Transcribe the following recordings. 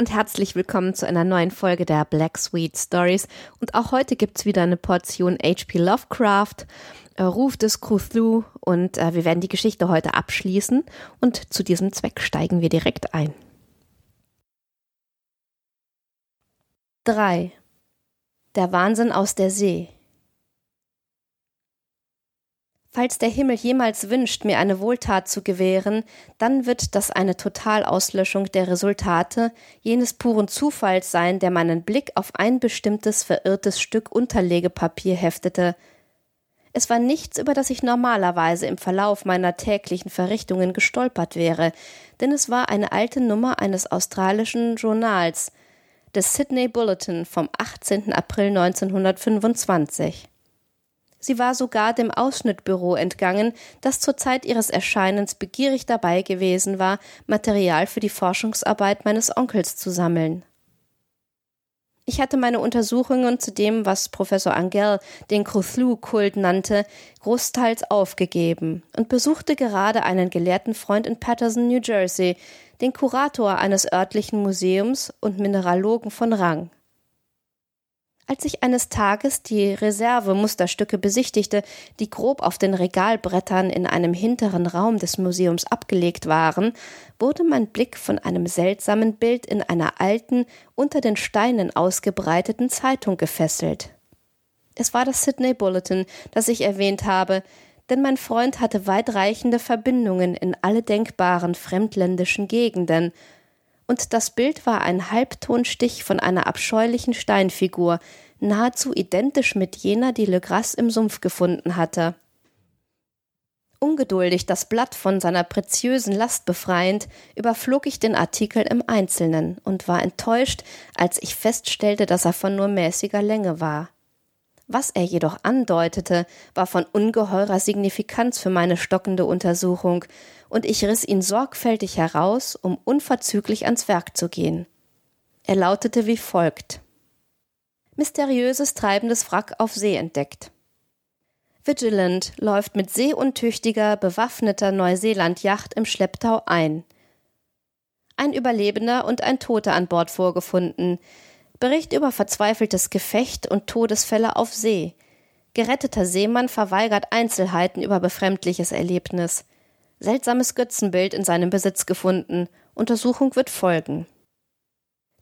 Und herzlich willkommen zu einer neuen Folge der Black Sweet Stories. Und auch heute gibt's wieder eine Portion H.P. Lovecraft, äh, Ruf des Cthulhu und äh, wir werden die Geschichte heute abschließen und zu diesem Zweck steigen wir direkt ein. 3. Der Wahnsinn aus der See. Falls der Himmel jemals wünscht, mir eine Wohltat zu gewähren, dann wird das eine Totalauslöschung der Resultate jenes puren Zufalls sein, der meinen Blick auf ein bestimmtes verirrtes Stück Unterlegepapier heftete. Es war nichts, über das ich normalerweise im Verlauf meiner täglichen Verrichtungen gestolpert wäre, denn es war eine alte Nummer eines australischen Journals, des Sydney Bulletin vom 18. April 1925. Sie war sogar dem Ausschnittbüro entgangen, das zur Zeit ihres Erscheinens begierig dabei gewesen war, Material für die Forschungsarbeit meines Onkels zu sammeln. Ich hatte meine Untersuchungen zu dem, was Professor Angell den Cthulhu-Kult nannte, großteils aufgegeben und besuchte gerade einen gelehrten Freund in Patterson, New Jersey, den Kurator eines örtlichen Museums und Mineralogen von Rang. Als ich eines Tages die Reserve-Musterstücke besichtigte, die grob auf den Regalbrettern in einem hinteren Raum des Museums abgelegt waren, wurde mein Blick von einem seltsamen Bild in einer alten, unter den Steinen ausgebreiteten Zeitung gefesselt. Es war das Sydney Bulletin, das ich erwähnt habe, denn mein Freund hatte weitreichende Verbindungen in alle denkbaren fremdländischen Gegenden, und das Bild war ein Halbtonstich von einer abscheulichen Steinfigur, nahezu identisch mit jener, die Le Gras im Sumpf gefunden hatte. Ungeduldig das Blatt von seiner preziösen Last befreiend, überflog ich den Artikel im Einzelnen und war enttäuscht, als ich feststellte, dass er von nur mäßiger Länge war. Was er jedoch andeutete, war von ungeheurer Signifikanz für meine stockende Untersuchung, und ich riss ihn sorgfältig heraus, um unverzüglich ans Werk zu gehen. Er lautete wie folgt Mysteriöses treibendes Wrack auf See entdeckt. Vigilant läuft mit seeuntüchtiger, bewaffneter Neuseeland-Yacht im Schlepptau ein. Ein Überlebender und ein Toter an Bord vorgefunden, Bericht über verzweifeltes Gefecht und Todesfälle auf See. Geretteter Seemann verweigert Einzelheiten über befremdliches Erlebnis. Seltsames Götzenbild in seinem Besitz gefunden. Untersuchung wird folgen.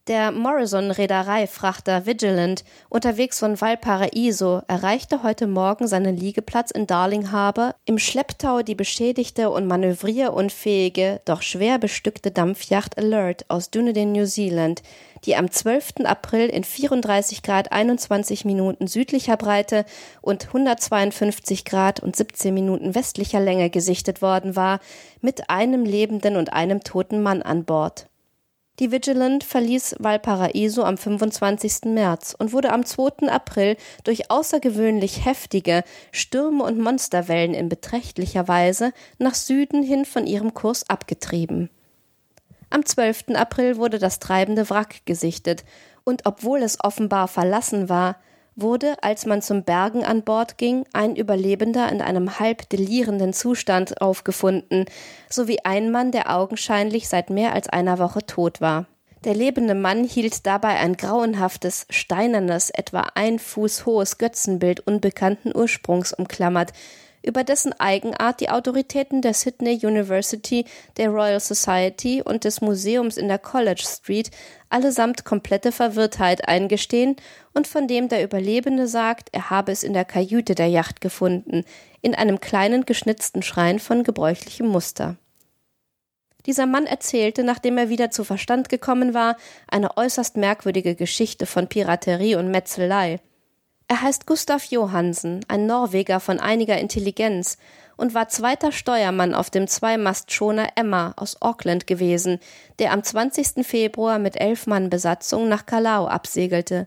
Der Morrison-Reederei-Frachter Vigilant, unterwegs von Valparaiso, erreichte heute Morgen seinen Liegeplatz in Darling Harbour, im Schlepptau die beschädigte und manövrierunfähige, doch schwer bestückte Dampfjacht Alert aus Dunedin, New Zealand, die am 12. April in 34 Grad 21 Minuten südlicher Breite und 152 Grad und 17 Minuten westlicher Länge gesichtet worden war, mit einem lebenden und einem toten Mann an Bord. Die Vigilant verließ Valparaiso am 25. März und wurde am 2. April durch außergewöhnlich heftige Stürme und Monsterwellen in beträchtlicher Weise nach Süden hin von ihrem Kurs abgetrieben. Am 12. April wurde das treibende Wrack gesichtet, und obwohl es offenbar verlassen war, wurde, als man zum Bergen an Bord ging, ein Überlebender in einem halb delirenden Zustand aufgefunden, sowie ein Mann, der augenscheinlich seit mehr als einer Woche tot war. Der lebende Mann hielt dabei ein grauenhaftes, steinernes, etwa ein Fuß hohes Götzenbild unbekannten Ursprungs umklammert, über dessen Eigenart die Autoritäten der Sydney University, der Royal Society und des Museums in der College Street allesamt komplette Verwirrtheit eingestehen und von dem der Überlebende sagt, er habe es in der Kajüte der Yacht gefunden, in einem kleinen geschnitzten Schrein von gebräuchlichem Muster. Dieser Mann erzählte, nachdem er wieder zu Verstand gekommen war, eine äußerst merkwürdige Geschichte von Piraterie und Metzelei. Er heißt Gustav Johansen, ein Norweger von einiger Intelligenz und war zweiter Steuermann auf dem Zweimastschoner Emma aus Auckland gewesen, der am 20. Februar mit elf Mann Besatzung nach Kalau absegelte.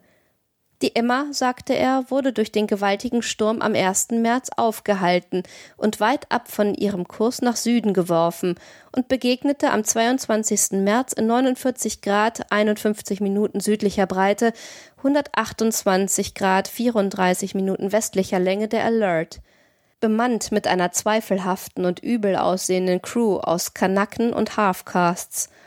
Die Emma, sagte er, wurde durch den gewaltigen Sturm am 1. März aufgehalten und weit ab von ihrem Kurs nach Süden geworfen und begegnete am 22. März in 49 Grad 51 Minuten südlicher Breite 128 Grad 34 Minuten westlicher Länge der Alert. Bemannt mit einer zweifelhaften und übel aussehenden Crew aus Kanaken und Halfcasts –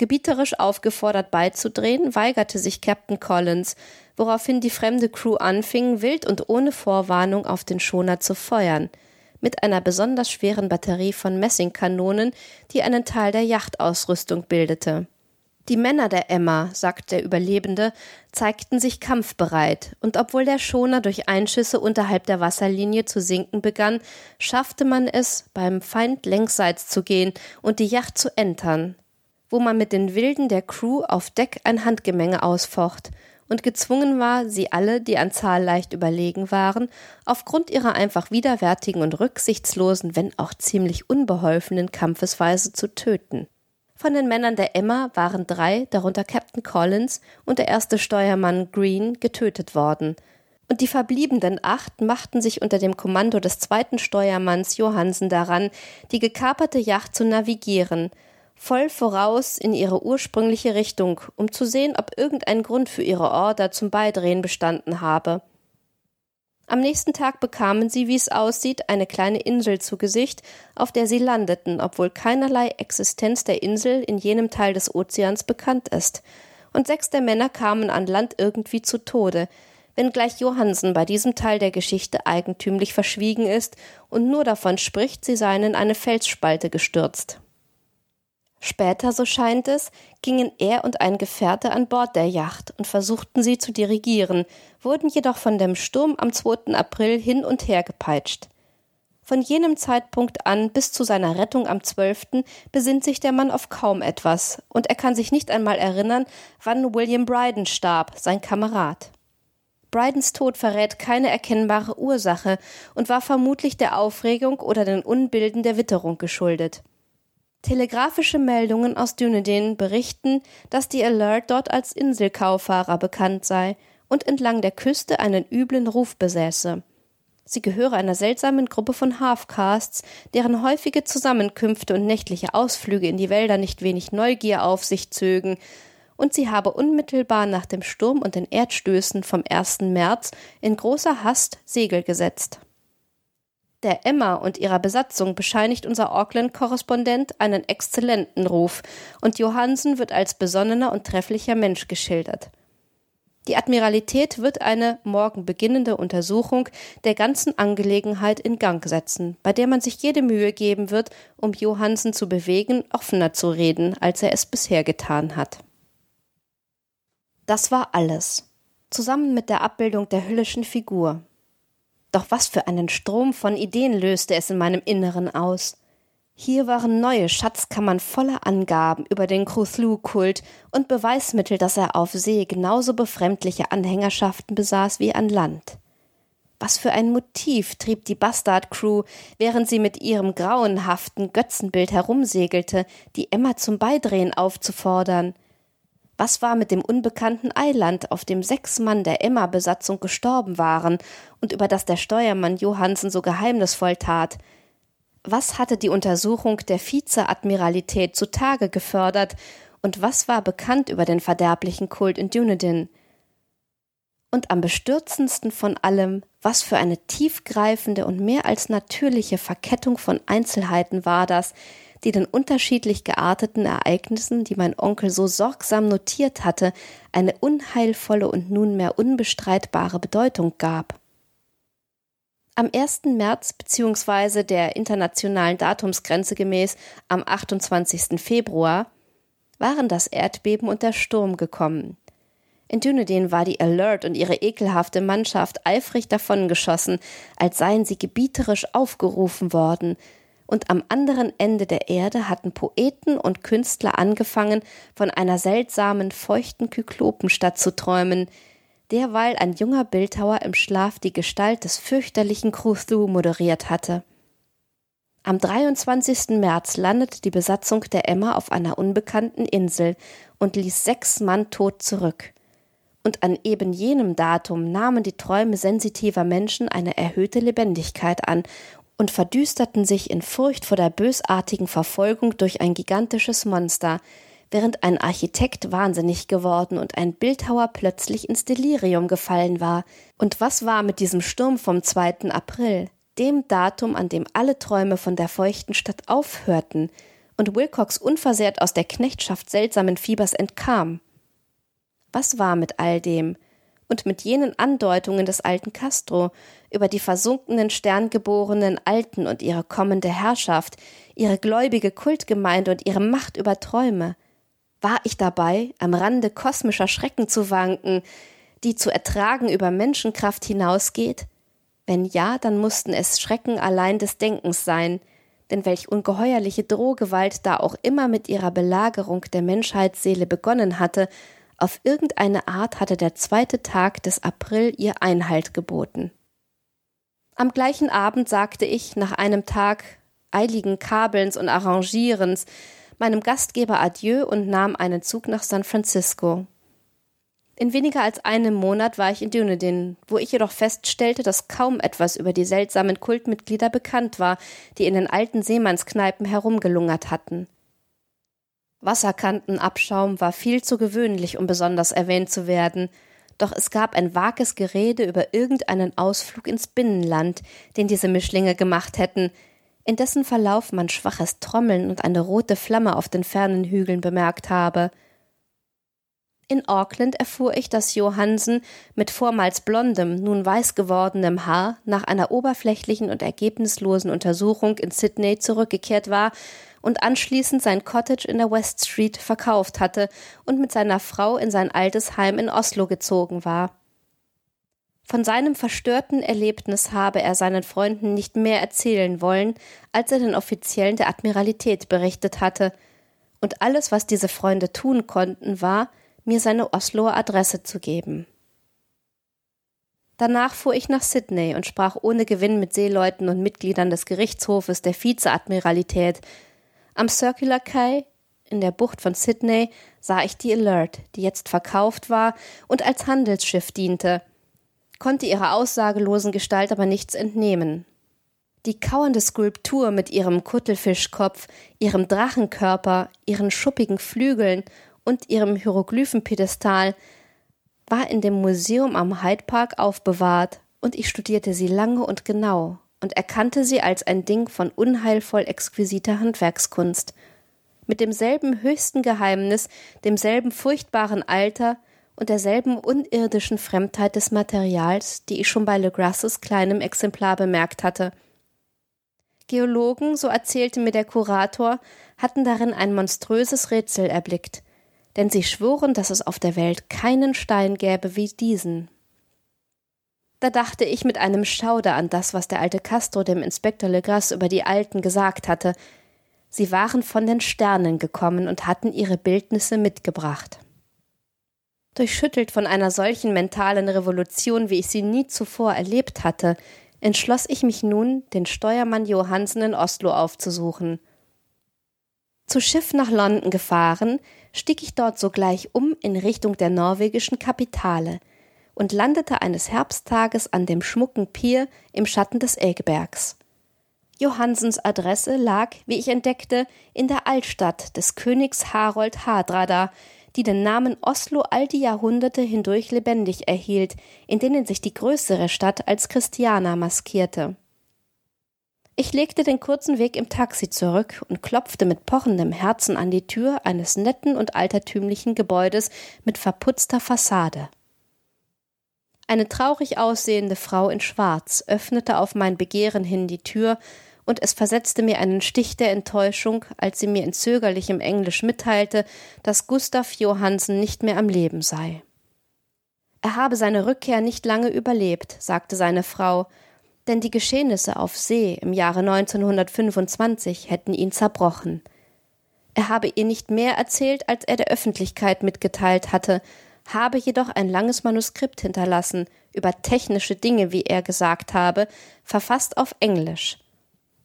gebieterisch aufgefordert beizudrehen, weigerte sich Captain Collins, woraufhin die fremde Crew anfing, wild und ohne Vorwarnung auf den Schoner zu feuern, mit einer besonders schweren Batterie von Messingkanonen, die einen Teil der Yachtausrüstung bildete. Die Männer der Emma, sagt der Überlebende, zeigten sich kampfbereit, und obwohl der Schoner durch Einschüsse unterhalb der Wasserlinie zu sinken begann, schaffte man es, beim Feind längsseits zu gehen und die Yacht zu entern, wo man mit den Wilden der Crew auf Deck ein Handgemenge ausfocht und gezwungen war, sie alle, die an Zahl leicht überlegen waren, aufgrund ihrer einfach widerwärtigen und rücksichtslosen, wenn auch ziemlich unbeholfenen Kampfesweise zu töten. Von den Männern der Emma waren drei, darunter Captain Collins und der erste Steuermann Green, getötet worden. Und die verbliebenen acht machten sich unter dem Kommando des zweiten Steuermanns Johansen daran, die gekaperte Yacht zu navigieren, voll voraus in ihre ursprüngliche Richtung, um zu sehen, ob irgendein Grund für ihre Order zum Beidrehen bestanden habe. Am nächsten Tag bekamen sie, wie es aussieht, eine kleine Insel zu Gesicht, auf der sie landeten, obwohl keinerlei Existenz der Insel in jenem Teil des Ozeans bekannt ist. Und sechs der Männer kamen an Land irgendwie zu Tode, wenngleich Johansen bei diesem Teil der Geschichte eigentümlich verschwiegen ist und nur davon spricht, sie seien in eine Felsspalte gestürzt. Später, so scheint es, gingen er und ein Gefährte an Bord der Yacht und versuchten sie zu dirigieren, wurden jedoch von dem Sturm am 2. April hin und her gepeitscht. Von jenem Zeitpunkt an bis zu seiner Rettung am 12. besinnt sich der Mann auf kaum etwas, und er kann sich nicht einmal erinnern, wann William Bryden starb, sein Kamerad. Brydens Tod verrät keine erkennbare Ursache und war vermutlich der Aufregung oder den Unbilden der Witterung geschuldet. Telegrafische Meldungen aus Dunedin berichten, dass die Alert dort als Inselkaufahrer bekannt sei und entlang der Küste einen üblen Ruf besäße. Sie gehöre einer seltsamen Gruppe von Halfcasts, deren häufige Zusammenkünfte und nächtliche Ausflüge in die Wälder nicht wenig Neugier auf sich zögen, und sie habe unmittelbar nach dem Sturm und den Erdstößen vom 1. März in großer Hast Segel gesetzt. Der Emma und ihrer Besatzung bescheinigt unser Auckland-Korrespondent einen exzellenten Ruf, und Johansen wird als besonnener und trefflicher Mensch geschildert. Die Admiralität wird eine morgen beginnende Untersuchung der ganzen Angelegenheit in Gang setzen, bei der man sich jede Mühe geben wird, um Johansen zu bewegen, offener zu reden, als er es bisher getan hat. Das war alles, zusammen mit der Abbildung der hüllischen Figur, doch was für einen Strom von Ideen löste es in meinem Inneren aus. Hier waren neue Schatzkammern voller Angaben über den Cthulhu-Kult und Beweismittel, dass er auf See genauso befremdliche Anhängerschaften besaß wie an Land. Was für ein Motiv trieb die Bastard-Crew, während sie mit ihrem grauenhaften Götzenbild herumsegelte, die Emma zum Beidrehen aufzufordern – was war mit dem unbekannten Eiland, auf dem sechs Mann der Emma-Besatzung gestorben waren und über das der Steuermann Johansen so geheimnisvoll tat? Was hatte die Untersuchung der Vizeadmiralität zutage gefördert und was war bekannt über den verderblichen Kult in Dunedin? Und am bestürzendsten von allem, was für eine tiefgreifende und mehr als natürliche Verkettung von Einzelheiten war das, die den unterschiedlich gearteten Ereignissen, die mein Onkel so sorgsam notiert hatte, eine unheilvolle und nunmehr unbestreitbare Bedeutung gab. Am 1. März bzw. der internationalen Datumsgrenze gemäß am 28. Februar waren das Erdbeben und der Sturm gekommen. In Dunedin war die Alert und ihre ekelhafte Mannschaft eifrig davongeschossen, als seien sie gebieterisch aufgerufen worden, und am anderen Ende der Erde hatten Poeten und Künstler angefangen, von einer seltsamen, feuchten Kyklopenstadt zu träumen, derweil ein junger Bildhauer im Schlaf die Gestalt des fürchterlichen Cthulhu moderiert hatte. Am 23. März landete die Besatzung der Emma auf einer unbekannten Insel und ließ sechs Mann tot zurück. Und an eben jenem Datum nahmen die Träume sensitiver Menschen eine erhöhte Lebendigkeit an und verdüsterten sich in Furcht vor der bösartigen Verfolgung durch ein gigantisches Monster, während ein Architekt wahnsinnig geworden und ein Bildhauer plötzlich ins Delirium gefallen war. Und was war mit diesem Sturm vom 2. April, dem Datum, an dem alle Träume von der feuchten Stadt aufhörten und Wilcox unversehrt aus der Knechtschaft seltsamen Fiebers entkam. Was war mit all dem und mit jenen Andeutungen des alten Castro über die versunkenen sterngeborenen Alten und ihre kommende Herrschaft, ihre gläubige Kultgemeinde und ihre Macht über Träume? War ich dabei, am Rande kosmischer Schrecken zu wanken, die zu ertragen über Menschenkraft hinausgeht? Wenn ja, dann mussten es Schrecken allein des Denkens sein, denn welch ungeheuerliche Drohgewalt da auch immer mit ihrer Belagerung der Menschheitsseele begonnen hatte, auf irgendeine Art hatte der zweite Tag des April ihr Einhalt geboten. Am gleichen Abend sagte ich, nach einem Tag eiligen Kabelns und Arrangierens, meinem Gastgeber Adieu und nahm einen Zug nach San Francisco. In weniger als einem Monat war ich in Dunedin, wo ich jedoch feststellte, dass kaum etwas über die seltsamen Kultmitglieder bekannt war, die in den alten Seemannskneipen herumgelungert hatten. Wasserkantenabschaum war viel zu gewöhnlich, um besonders erwähnt zu werden, doch es gab ein vages Gerede über irgendeinen Ausflug ins Binnenland, den diese Mischlinge gemacht hätten, in dessen Verlauf man schwaches Trommeln und eine rote Flamme auf den fernen Hügeln bemerkt habe – in Auckland erfuhr ich, dass Johansen mit vormals blondem, nun weiß gewordenem Haar nach einer oberflächlichen und ergebnislosen Untersuchung in Sydney zurückgekehrt war und anschließend sein Cottage in der West Street verkauft hatte und mit seiner Frau in sein altes Heim in Oslo gezogen war. Von seinem verstörten Erlebnis habe er seinen Freunden nicht mehr erzählen wollen, als er den Offiziellen der Admiralität berichtet hatte, und alles, was diese Freunde tun konnten, war, mir seine Osloer Adresse zu geben. Danach fuhr ich nach Sydney und sprach ohne Gewinn mit Seeleuten und Mitgliedern des Gerichtshofes der Vizeadmiralität. Am Circular Quay in der Bucht von Sydney sah ich die Alert, die jetzt verkauft war und als Handelsschiff diente, konnte ihrer aussagelosen Gestalt aber nichts entnehmen. Die kauernde Skulptur mit ihrem Kuttelfischkopf, ihrem Drachenkörper, ihren schuppigen Flügeln und ihrem Hieroglyphenpedestal war in dem Museum am Hyde Park aufbewahrt, und ich studierte sie lange und genau und erkannte sie als ein Ding von unheilvoll exquisiter Handwerkskunst, mit demselben höchsten Geheimnis, demselben furchtbaren Alter und derselben unirdischen Fremdheit des Materials, die ich schon bei Le Grasses kleinem Exemplar bemerkt hatte. Geologen, so erzählte mir der Kurator, hatten darin ein monströses Rätsel erblickt, denn sie schworen, dass es auf der Welt keinen Stein gäbe wie diesen. Da dachte ich mit einem Schauder an das, was der alte Castro dem Inspektor Legras über die Alten gesagt hatte. Sie waren von den Sternen gekommen und hatten ihre Bildnisse mitgebracht. Durchschüttelt von einer solchen mentalen Revolution, wie ich sie nie zuvor erlebt hatte, entschloss ich mich nun, den Steuermann Johansen in Oslo aufzusuchen. Zu Schiff nach London gefahren, stieg ich dort sogleich um in Richtung der norwegischen Kapitale und landete eines Herbsttages an dem schmucken Pier im Schatten des Egebergs. Johansens Adresse lag, wie ich entdeckte, in der Altstadt des Königs Harold Hardrada, die den Namen Oslo all die Jahrhunderte hindurch lebendig erhielt, in denen sich die größere Stadt als Christiana maskierte. Ich legte den kurzen Weg im Taxi zurück und klopfte mit pochendem Herzen an die Tür eines netten und altertümlichen Gebäudes mit verputzter Fassade. Eine traurig aussehende Frau in Schwarz öffnete auf mein Begehren hin die Tür, und es versetzte mir einen Stich der Enttäuschung, als sie mir in zögerlichem Englisch mitteilte, dass Gustav Johansen nicht mehr am Leben sei. Er habe seine Rückkehr nicht lange überlebt, sagte seine Frau, denn die Geschehnisse auf See im Jahre 1925 hätten ihn zerbrochen. Er habe ihr nicht mehr erzählt, als er der Öffentlichkeit mitgeteilt hatte, habe jedoch ein langes Manuskript hinterlassen über technische Dinge, wie er gesagt habe, verfasst auf Englisch,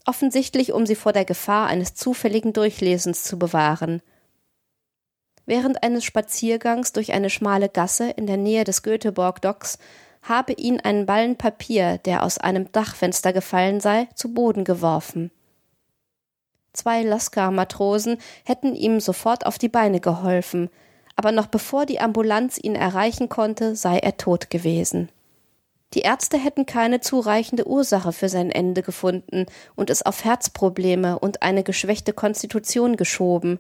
offensichtlich um sie vor der Gefahr eines zufälligen Durchlesens zu bewahren. Während eines Spaziergangs durch eine schmale Gasse in der Nähe des Göteborg Docks habe ihn ein Ballen Papier, der aus einem Dachfenster gefallen sei, zu Boden geworfen. Zwei Lascar-Matrosen hätten ihm sofort auf die Beine geholfen, aber noch bevor die Ambulanz ihn erreichen konnte, sei er tot gewesen. Die Ärzte hätten keine zureichende Ursache für sein Ende gefunden und es auf Herzprobleme und eine geschwächte Konstitution geschoben.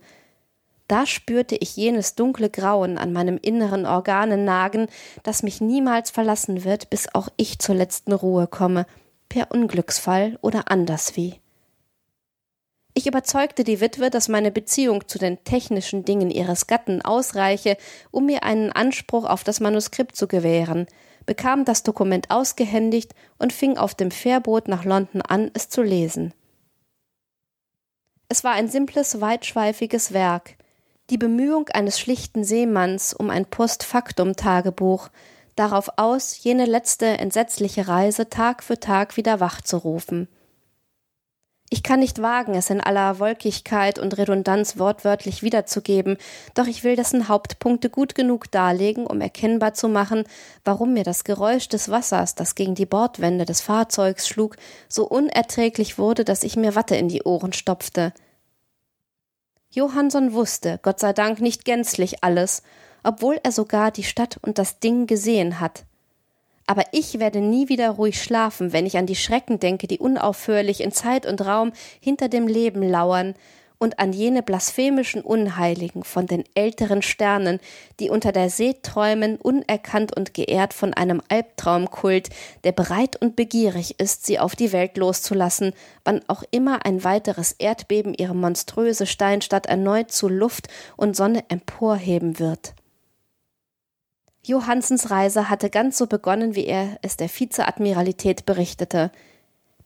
Da spürte ich jenes dunkle Grauen an meinem inneren Organen nagen, das mich niemals verlassen wird, bis auch ich zur letzten Ruhe komme, per Unglücksfall oder anderswie. Ich überzeugte die Witwe, dass meine Beziehung zu den technischen Dingen ihres Gatten ausreiche, um mir einen Anspruch auf das Manuskript zu gewähren, bekam das Dokument ausgehändigt und fing auf dem Fährboot nach London an, es zu lesen. Es war ein simples, weitschweifiges Werk, die Bemühung eines schlichten Seemanns um ein Postfaktum-Tagebuch, darauf aus, jene letzte entsetzliche Reise Tag für Tag wieder wachzurufen. Ich kann nicht wagen, es in aller Wolkigkeit und Redundanz wortwörtlich wiederzugeben, doch ich will dessen Hauptpunkte gut genug darlegen, um erkennbar zu machen, warum mir das Geräusch des Wassers, das gegen die Bordwände des Fahrzeugs schlug, so unerträglich wurde, dass ich mir Watte in die Ohren stopfte – Johansson wusste, Gott sei Dank, nicht gänzlich alles, obwohl er sogar die Stadt und das Ding gesehen hat. Aber ich werde nie wieder ruhig schlafen, wenn ich an die Schrecken denke, die unaufhörlich in Zeit und Raum hinter dem Leben lauern, und an jene blasphemischen Unheiligen von den älteren Sternen, die unter der See träumen, unerkannt und geehrt von einem Albtraumkult, der bereit und begierig ist, sie auf die Welt loszulassen, wann auch immer ein weiteres Erdbeben ihre monströse Steinstadt erneut zu Luft und Sonne emporheben wird. Johannsens Reise hatte ganz so begonnen, wie er es der Vizeadmiralität berichtete.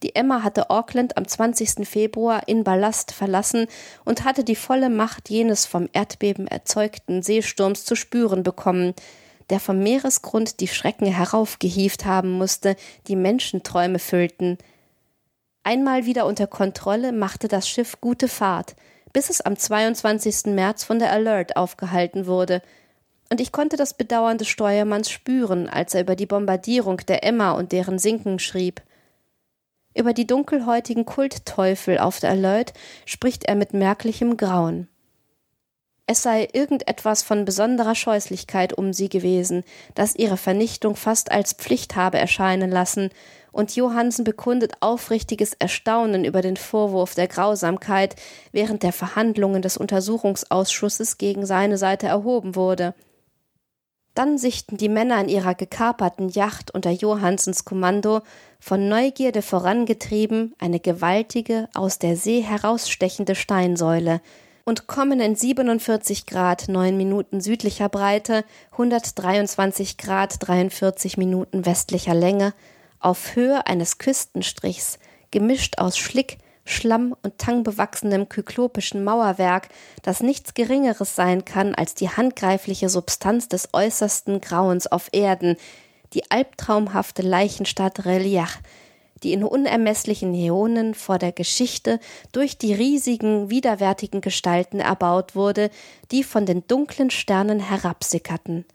Die Emma hatte Auckland am 20. Februar in Ballast verlassen und hatte die volle Macht jenes vom Erdbeben erzeugten Seesturms zu spüren bekommen, der vom Meeresgrund die Schrecken heraufgehieft haben musste, die Menschenträume füllten. Einmal wieder unter Kontrolle machte das Schiff gute Fahrt, bis es am 22. März von der Alert aufgehalten wurde, und ich konnte das Bedauern des Steuermanns spüren, als er über die Bombardierung der Emma und deren Sinken schrieb. Über die dunkelhäutigen Kultteufel auf der Alert spricht er mit merklichem Grauen. Es sei irgendetwas von besonderer Scheußlichkeit um sie gewesen, das ihre Vernichtung fast als Pflicht habe erscheinen lassen, und Johansen bekundet aufrichtiges Erstaunen über den Vorwurf der Grausamkeit, während der Verhandlungen des Untersuchungsausschusses gegen seine Seite erhoben wurde. Dann sichten die Männer in ihrer gekaperten Yacht unter Johansens Kommando von Neugierde vorangetrieben eine gewaltige, aus der See herausstechende Steinsäule und kommen in 47 Grad 9 Minuten südlicher Breite, 123 Grad 43 Minuten westlicher Länge auf Höhe eines Küstenstrichs, gemischt aus Schlick, Schlamm und tangbewachsenem kyklopischen Mauerwerk, das nichts Geringeres sein kann als die handgreifliche Substanz des äußersten Grauens auf Erden, die albtraumhafte Leichenstadt Reliach, die in unermesslichen Äonen vor der Geschichte durch die riesigen, widerwärtigen Gestalten erbaut wurde, die von den dunklen Sternen herabsickerten.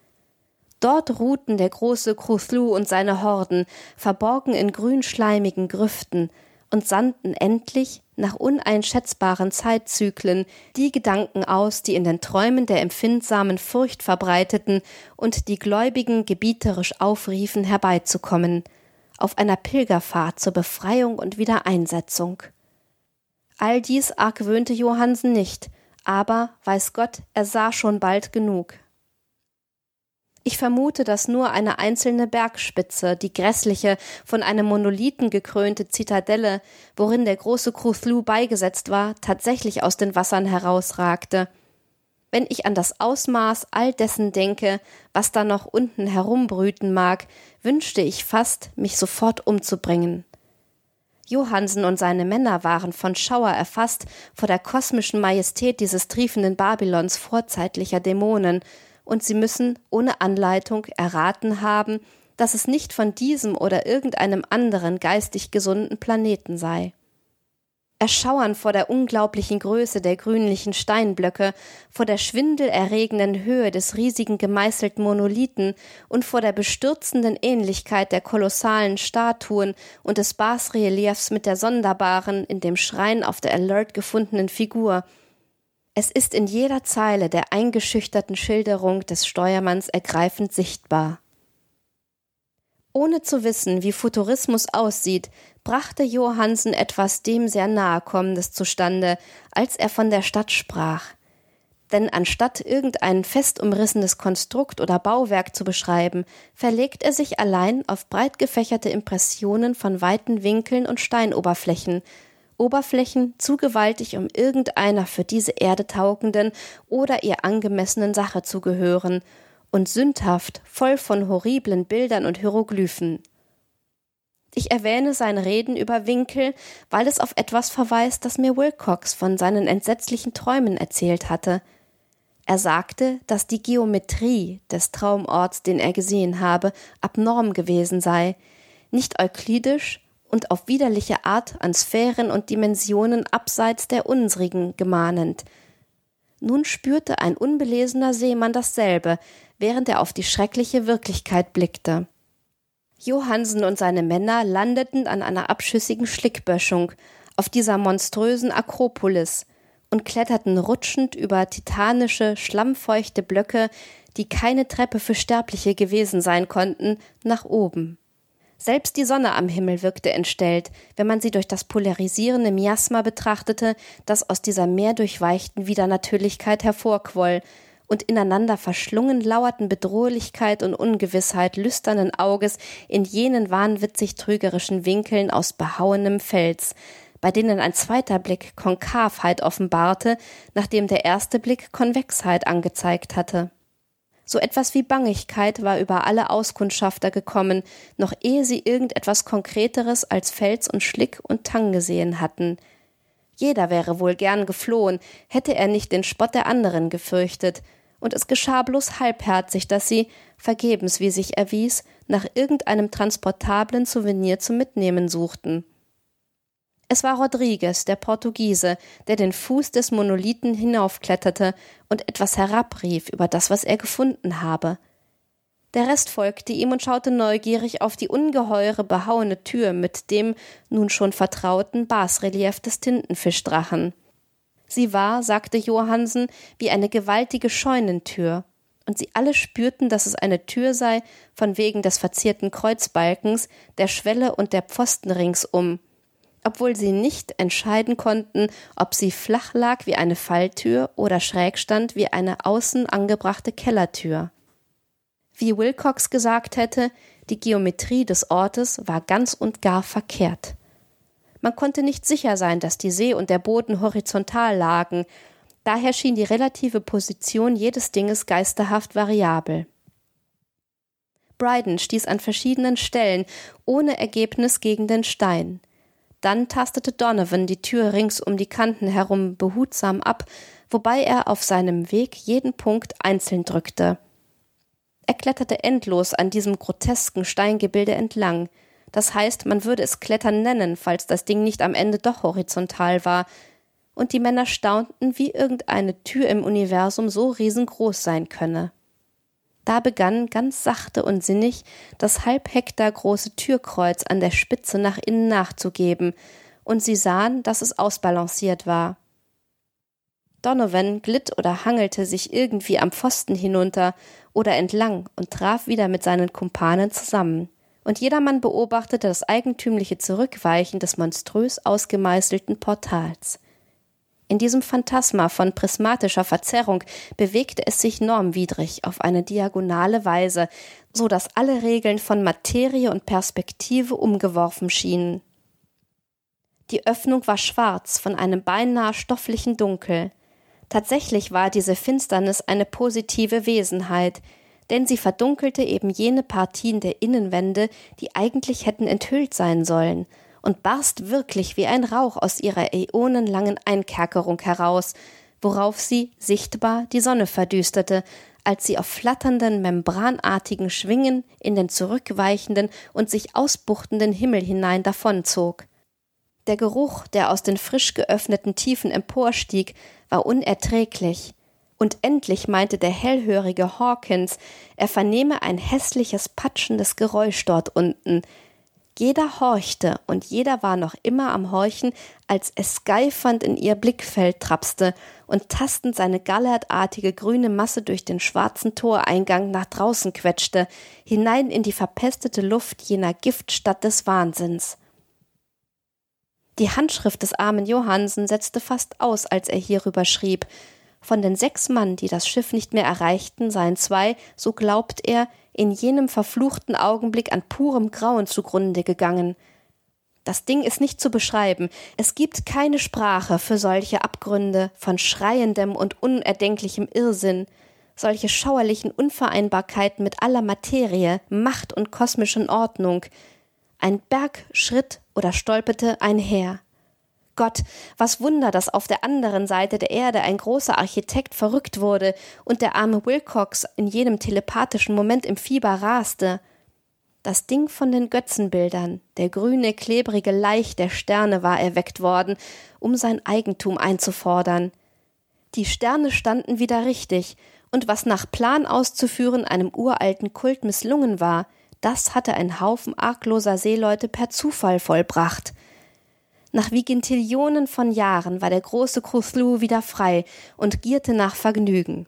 Dort ruhten der große Cthulhu und seine Horden, verborgen in grünschleimigen Grüften, und sandten endlich, nach uneinschätzbaren Zeitzyklen, die Gedanken aus, die in den Träumen der Empfindsamen Furcht verbreiteten und die Gläubigen gebieterisch aufriefen, herbeizukommen, auf einer Pilgerfahrt zur Befreiung und Wiedereinsetzung. All dies argwöhnte Johansen nicht, aber, weiß Gott, er sah schon bald genug. Ich vermute, dass nur eine einzelne Bergspitze, die grässliche, von einem Monolithen gekrönte Zitadelle, worin der große Cthulhu beigesetzt war, tatsächlich aus den Wassern herausragte. Wenn ich an das Ausmaß all dessen denke, was da noch unten herumbrüten mag, wünschte ich fast, mich sofort umzubringen. Johansen und seine Männer waren von Schauer erfasst vor der kosmischen Majestät dieses triefenden Babylons vorzeitlicher Dämonen, und sie müssen ohne Anleitung erraten haben, dass es nicht von diesem oder irgendeinem anderen geistig gesunden Planeten sei. Erschauern vor der unglaublichen Größe der grünlichen Steinblöcke, vor der schwindelerregenden Höhe des riesigen gemeißelten Monolithen und vor der bestürzenden Ähnlichkeit der kolossalen Statuen und des Basreliefs mit der sonderbaren, in dem Schrein auf der Alert gefundenen Figur, es ist in jeder Zeile der eingeschüchterten Schilderung des Steuermanns ergreifend sichtbar. Ohne zu wissen, wie Futurismus aussieht, brachte Johansen etwas dem sehr nahe kommendes zustande, als er von der Stadt sprach. Denn anstatt irgendein fest umrissenes Konstrukt oder Bauwerk zu beschreiben, verlegt er sich allein auf breit gefächerte Impressionen von weiten Winkeln und Steinoberflächen, Oberflächen zu gewaltig, um irgendeiner für diese Erde taugenden oder ihr angemessenen Sache zu gehören, und sündhaft, voll von horriblen Bildern und Hieroglyphen. Ich erwähne seine Reden über Winkel, weil es auf etwas verweist, das mir Wilcox von seinen entsetzlichen Träumen erzählt hatte. Er sagte, dass die Geometrie des Traumorts, den er gesehen habe, abnorm gewesen sei, nicht euklidisch und auf widerliche Art an Sphären und Dimensionen abseits der unsrigen gemahnend. Nun spürte ein unbelesener Seemann dasselbe, während er auf die schreckliche Wirklichkeit blickte. Johansen und seine Männer landeten an einer abschüssigen Schlickböschung auf dieser monströsen Akropolis und kletterten rutschend über titanische, schlammfeuchte Blöcke, die keine Treppe für Sterbliche gewesen sein konnten, nach oben. Selbst die Sonne am Himmel wirkte entstellt, wenn man sie durch das polarisierende Miasma betrachtete, das aus dieser meerdurchweichten Widernatürlichkeit hervorquoll, und ineinander verschlungen lauerten Bedrohlichkeit und Ungewissheit lüsternen Auges in jenen wahnwitzig trügerischen Winkeln aus behauenem Fels, bei denen ein zweiter Blick Konkavheit offenbarte, nachdem der erste Blick Konvexheit angezeigt hatte. So etwas wie Bangigkeit war über alle Auskundschafter gekommen, noch ehe sie irgendetwas Konkreteres als Fels und Schlick und Tang gesehen hatten. Jeder wäre wohl gern geflohen, hätte er nicht den Spott der anderen gefürchtet, und es geschah bloß halbherzig, dass sie, vergebens wie sich erwies, nach irgendeinem transportablen Souvenir zum Mitnehmen suchten. Es war Rodriguez, der Portugiese, der den Fuß des Monolithen hinaufkletterte und etwas herabrief über das, was er gefunden habe. Der Rest folgte ihm und schaute neugierig auf die ungeheure behauene Tür mit dem nun schon vertrauten Basrelief des Tintenfischdrachen. Sie war, sagte Johansen, wie eine gewaltige Scheunentür, und sie alle spürten, dass es eine Tür sei, von wegen des verzierten Kreuzbalkens, der Schwelle und der Pfosten ringsum, obwohl sie nicht entscheiden konnten, ob sie flach lag wie eine Falltür oder schräg stand wie eine außen angebrachte Kellertür. Wie Wilcox gesagt hätte, die Geometrie des Ortes war ganz und gar verkehrt. Man konnte nicht sicher sein, dass die See und der Boden horizontal lagen, daher schien die relative Position jedes Dinges geisterhaft variabel. Bryden stieß an verschiedenen Stellen ohne Ergebnis gegen den Stein. Dann tastete Donovan die Tür rings um die Kanten herum behutsam ab, wobei er auf seinem Weg jeden Punkt einzeln drückte. Er kletterte endlos an diesem grotesken Steingebilde entlang. Das heißt, man würde es Klettern nennen, falls das Ding nicht am Ende doch horizontal war. Und die Männer staunten, wie irgendeine Tür im Universum so riesengroß sein könne. Da begann ganz sachte und sinnig das halb Hektar große Türkreuz an der Spitze nach innen nachzugeben, und sie sahen, dass es ausbalanciert war. Donovan glitt oder hangelte sich irgendwie am Pfosten hinunter oder entlang und traf wieder mit seinen Kumpanen zusammen und jedermann beobachtete das eigentümliche Zurückweichen des monströs ausgemeißelten Portals. In diesem Phantasma von prismatischer Verzerrung bewegte es sich normwidrig auf eine diagonale Weise, so dass alle Regeln von Materie und Perspektive umgeworfen schienen. Die Öffnung war schwarz von einem beinahe stofflichen Dunkel. Tatsächlich war diese Finsternis eine positive Wesenheit, denn sie verdunkelte eben jene Partien der Innenwände, die eigentlich hätten enthüllt sein sollen, und barst wirklich wie ein Rauch aus ihrer äonenlangen Einkerkerung heraus, worauf sie sichtbar die Sonne verdüsterte, als sie auf flatternden, membranartigen Schwingen in den zurückweichenden und sich ausbuchtenden Himmel hinein davonzog. Der Geruch, der aus den frisch geöffneten Tiefen emporstieg, war unerträglich, und endlich meinte der hellhörige Hawkins, er vernehme ein hässliches, patschendes Geräusch dort unten. Jeder horchte, und jeder war noch immer am Horchen, als es geifernd in ihr Blickfeld trapste und tastend seine gallertartige grüne Masse durch den schwarzen Toreingang nach draußen quetschte, hinein in die verpestete Luft jener Giftstadt des Wahnsinns. Die Handschrift des armen Johansen setzte fast aus, als er hierüber schrieb. Von den sechs Mann, die das Schiff nicht mehr erreichten, seien zwei, so glaubt er, in jenem verfluchten Augenblick an purem Grauen zugrunde gegangen. Das Ding ist nicht zu beschreiben. Es gibt keine Sprache für solche Abgründe von schreiendem und unerdenklichem Irrsinn, solche schauerlichen Unvereinbarkeiten mit aller Materie, Macht und kosmischen Ordnung. Ein Berg schritt oder stolperte einher. Gott, was Wunder, dass auf der anderen Seite der Erde ein großer Architekt verrückt wurde und der arme Wilcox in jedem telepathischen Moment im Fieber raste das Ding von den Götzenbildern, der grüne, klebrige Laich der Sterne war erweckt worden, um sein Eigentum einzufordern. Die Sterne standen wieder richtig, und was nach Plan auszuführen einem uralten Kult misslungen war, das hatte ein Haufen argloser Seeleute per Zufall vollbracht. Nach Vigintillionen von Jahren war der große Cthulhu wieder frei und gierte nach Vergnügen.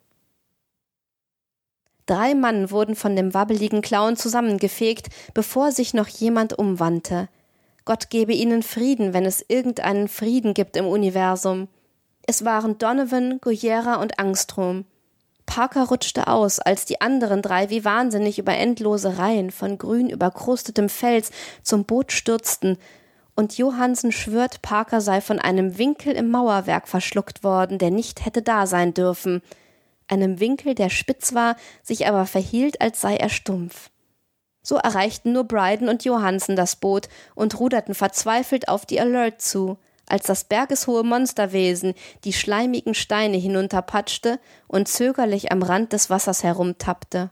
Drei Mann wurden von dem wabbeligen Clown zusammengefegt, bevor sich noch jemand umwandte. Gott gebe ihnen Frieden, wenn es irgendeinen Frieden gibt im Universum. Es waren Donovan, Guyera und Angstrom. Parker rutschte aus, als die anderen drei wie wahnsinnig über endlose Reihen von grün überkrustetem Fels zum Boot stürzten, und Johansen schwört, Parker sei von einem Winkel im Mauerwerk verschluckt worden, der nicht hätte da sein dürfen einem Winkel, der spitz war, sich aber verhielt, als sei er stumpf. So erreichten nur Bryden und Johansen das Boot und ruderten verzweifelt auf die Alert zu, als das bergeshohe Monsterwesen die schleimigen Steine hinunterpatschte und zögerlich am Rand des Wassers herumtappte.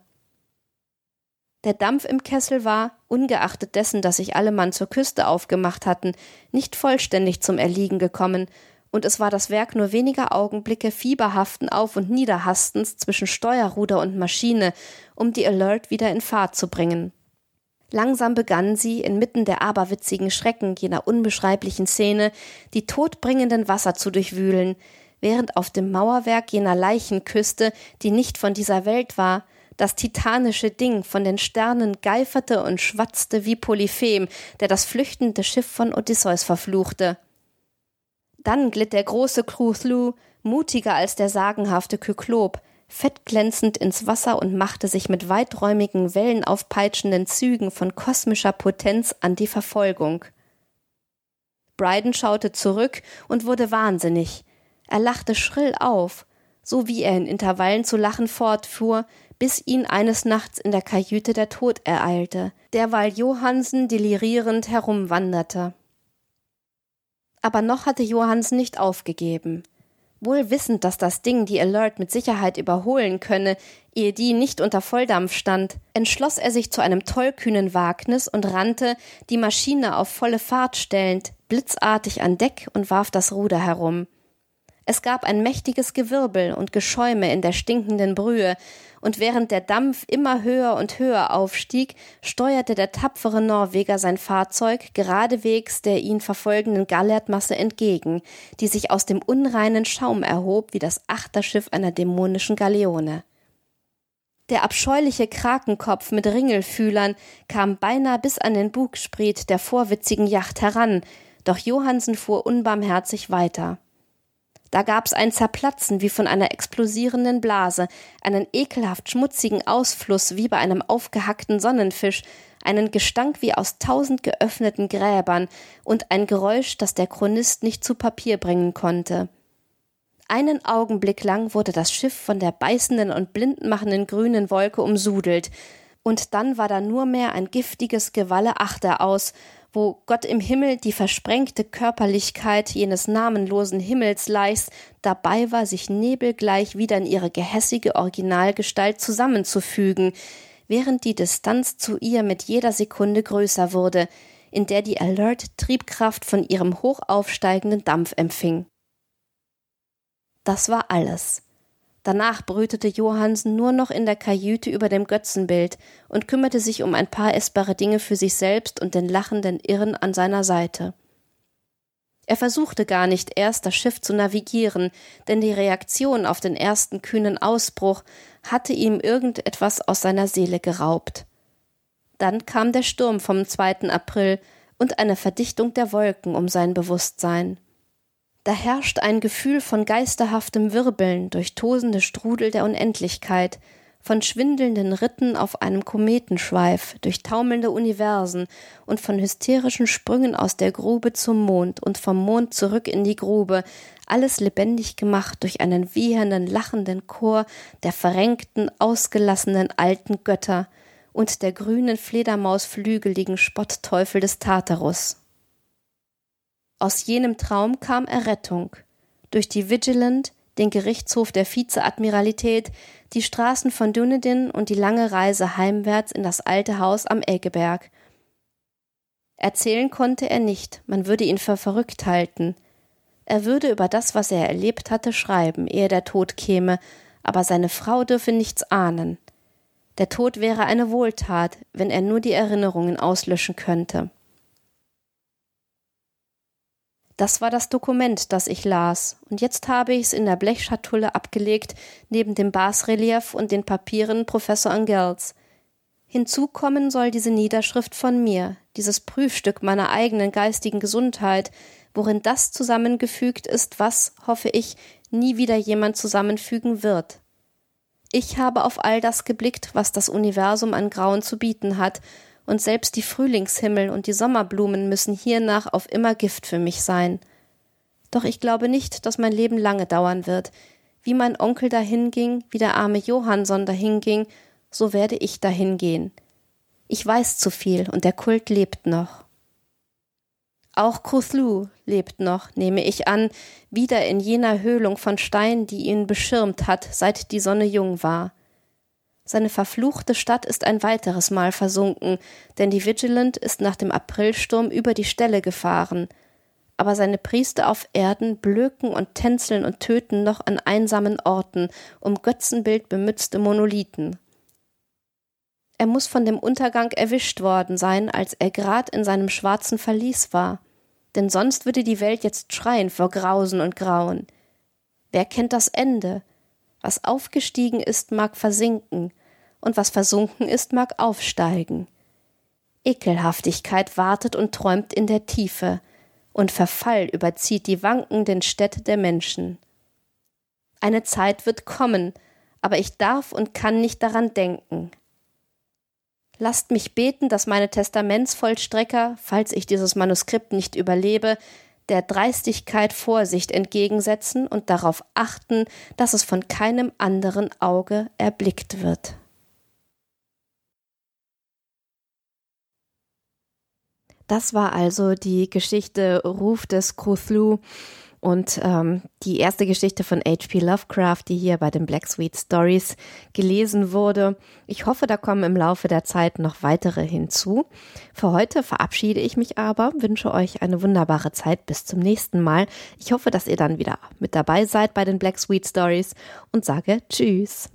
Der Dampf im Kessel war, ungeachtet dessen, dass sich alle Mann zur Küste aufgemacht hatten, nicht vollständig zum Erliegen gekommen, und es war das Werk nur weniger Augenblicke fieberhaften Auf- und Niederhastens zwischen Steuerruder und Maschine, um die Alert wieder in Fahrt zu bringen. Langsam begann sie, inmitten der aberwitzigen Schrecken jener unbeschreiblichen Szene, die todbringenden Wasser zu durchwühlen, während auf dem Mauerwerk jener Leichenküste, die nicht von dieser Welt war, das titanische Ding von den Sternen geiferte und schwatzte wie Polyphem, der das flüchtende Schiff von Odysseus verfluchte. Dann glitt der große Cthulhu, mutiger als der sagenhafte Kyklop, fettglänzend ins Wasser und machte sich mit weiträumigen, wellenaufpeitschenden Zügen von kosmischer Potenz an die Verfolgung. Bryden schaute zurück und wurde wahnsinnig. Er lachte schrill auf, so wie er in Intervallen zu lachen fortfuhr, bis ihn eines Nachts in der Kajüte der Tod ereilte, derweil Johansen delirierend herumwanderte. Aber noch hatte Johansen nicht aufgegeben. Wohl wissend, dass das Ding die Alert mit Sicherheit überholen könne, ehe die nicht unter Volldampf stand, entschloss er sich zu einem tollkühnen Wagnis und rannte, die Maschine auf volle Fahrt stellend, blitzartig an Deck und warf das Ruder herum. Es gab ein mächtiges Gewirbel und Geschäume in der stinkenden Brühe, und während der Dampf immer höher und höher aufstieg, steuerte der tapfere Norweger sein Fahrzeug geradewegs der ihn verfolgenden Gallertmasse entgegen, die sich aus dem unreinen Schaum erhob wie das Achterschiff einer dämonischen Galeone. Der abscheuliche Krakenkopf mit Ringelfühlern kam beinahe bis an den Bugspriet der vorwitzigen Yacht heran, doch Johansen fuhr unbarmherzig weiter. Da gab's ein Zerplatzen wie von einer explosierenden Blase, einen ekelhaft schmutzigen Ausfluss wie bei einem aufgehackten Sonnenfisch, einen Gestank wie aus tausend geöffneten Gräbern und ein Geräusch, das der Chronist nicht zu Papier bringen konnte. Einen Augenblick lang wurde das Schiff von der beißenden und blindmachenden grünen Wolke umsudelt, und dann war da nur mehr ein giftiges Gewalle Achter aus, wo Gott im Himmel die versprengte Körperlichkeit jenes namenlosen Himmelsleichs dabei war, sich nebelgleich wieder in ihre gehässige Originalgestalt zusammenzufügen, während die Distanz zu ihr mit jeder Sekunde größer wurde, in der die Alert Triebkraft von ihrem hochaufsteigenden Dampf empfing. Das war alles. Danach brütete Johansen nur noch in der Kajüte über dem Götzenbild und kümmerte sich um ein paar essbare Dinge für sich selbst und den lachenden Irren an seiner Seite. Er versuchte gar nicht erst das Schiff zu navigieren, denn die Reaktion auf den ersten kühnen Ausbruch hatte ihm irgendetwas aus seiner Seele geraubt. Dann kam der Sturm vom 2. April und eine Verdichtung der Wolken um sein Bewusstsein. Da herrscht ein Gefühl von geisterhaftem Wirbeln durch tosende Strudel der Unendlichkeit, von schwindelnden Ritten auf einem Kometenschweif durch taumelnde Universen und von hysterischen Sprüngen aus der Grube zum Mond und vom Mond zurück in die Grube, alles lebendig gemacht durch einen wiehernden, lachenden Chor der verrenkten, ausgelassenen alten Götter und der grünen Fledermausflügeligen Spottteufel des Tartarus. Aus jenem Traum kam Errettung. Durch die Vigilant, den Gerichtshof der Vizeadmiralität, die Straßen von Dunedin und die lange Reise heimwärts in das alte Haus am Elgeberg. Erzählen konnte er nicht, man würde ihn für verrückt halten. Er würde über das, was er erlebt hatte, schreiben, ehe der Tod käme, aber seine Frau dürfe nichts ahnen. Der Tod wäre eine Wohltat, wenn er nur die Erinnerungen auslöschen könnte. Das war das Dokument, das ich las, und jetzt habe ich es in der Blechschatulle abgelegt, neben dem Basrelief und den Papieren Professor Angels. Hinzukommen soll diese Niederschrift von mir, dieses Prüfstück meiner eigenen geistigen Gesundheit, worin das zusammengefügt ist, was, hoffe ich, nie wieder jemand zusammenfügen wird. Ich habe auf all das geblickt, was das Universum an Grauen zu bieten hat, und selbst die Frühlingshimmel und die Sommerblumen müssen hiernach auf immer Gift für mich sein. Doch ich glaube nicht, dass mein Leben lange dauern wird. Wie mein Onkel dahinging, wie der arme Johansson dahinging, so werde ich dahingehen. Ich weiß zu viel und der Kult lebt noch. Auch Cthulhu lebt noch, nehme ich an, wieder in jener Höhlung von Stein, die ihn beschirmt hat, seit die Sonne jung war. Seine verfluchte Stadt ist ein weiteres Mal versunken, denn die Vigilant ist nach dem Aprilsturm über die Stelle gefahren. Aber seine Priester auf Erden blöken und tänzeln und töten noch an einsamen Orten, um Götzenbild bemützte Monolithen. Er muss von dem Untergang erwischt worden sein, als er grad in seinem schwarzen Verlies war. Denn sonst würde die Welt jetzt schreien vor Grausen und Grauen. Wer kennt das Ende? Was aufgestiegen ist, mag versinken, und was versunken ist, mag aufsteigen. Ekelhaftigkeit wartet und träumt in der Tiefe, und Verfall überzieht die wankenden Städte der Menschen. Eine Zeit wird kommen, aber ich darf und kann nicht daran denken. Lasst mich beten, dass meine Testamentsvollstrecker, falls ich dieses Manuskript nicht überlebe, der Dreistigkeit Vorsicht entgegensetzen und darauf achten, dass es von keinem anderen Auge erblickt wird. Das war also die Geschichte Ruf des Cthulhu und ähm, die erste Geschichte von H.P. Lovecraft, die hier bei den Black Sweet Stories gelesen wurde. Ich hoffe, da kommen im Laufe der Zeit noch weitere hinzu. Für heute verabschiede ich mich aber, wünsche euch eine wunderbare Zeit bis zum nächsten Mal. Ich hoffe, dass ihr dann wieder mit dabei seid bei den Black Sweet Stories und sage Tschüss.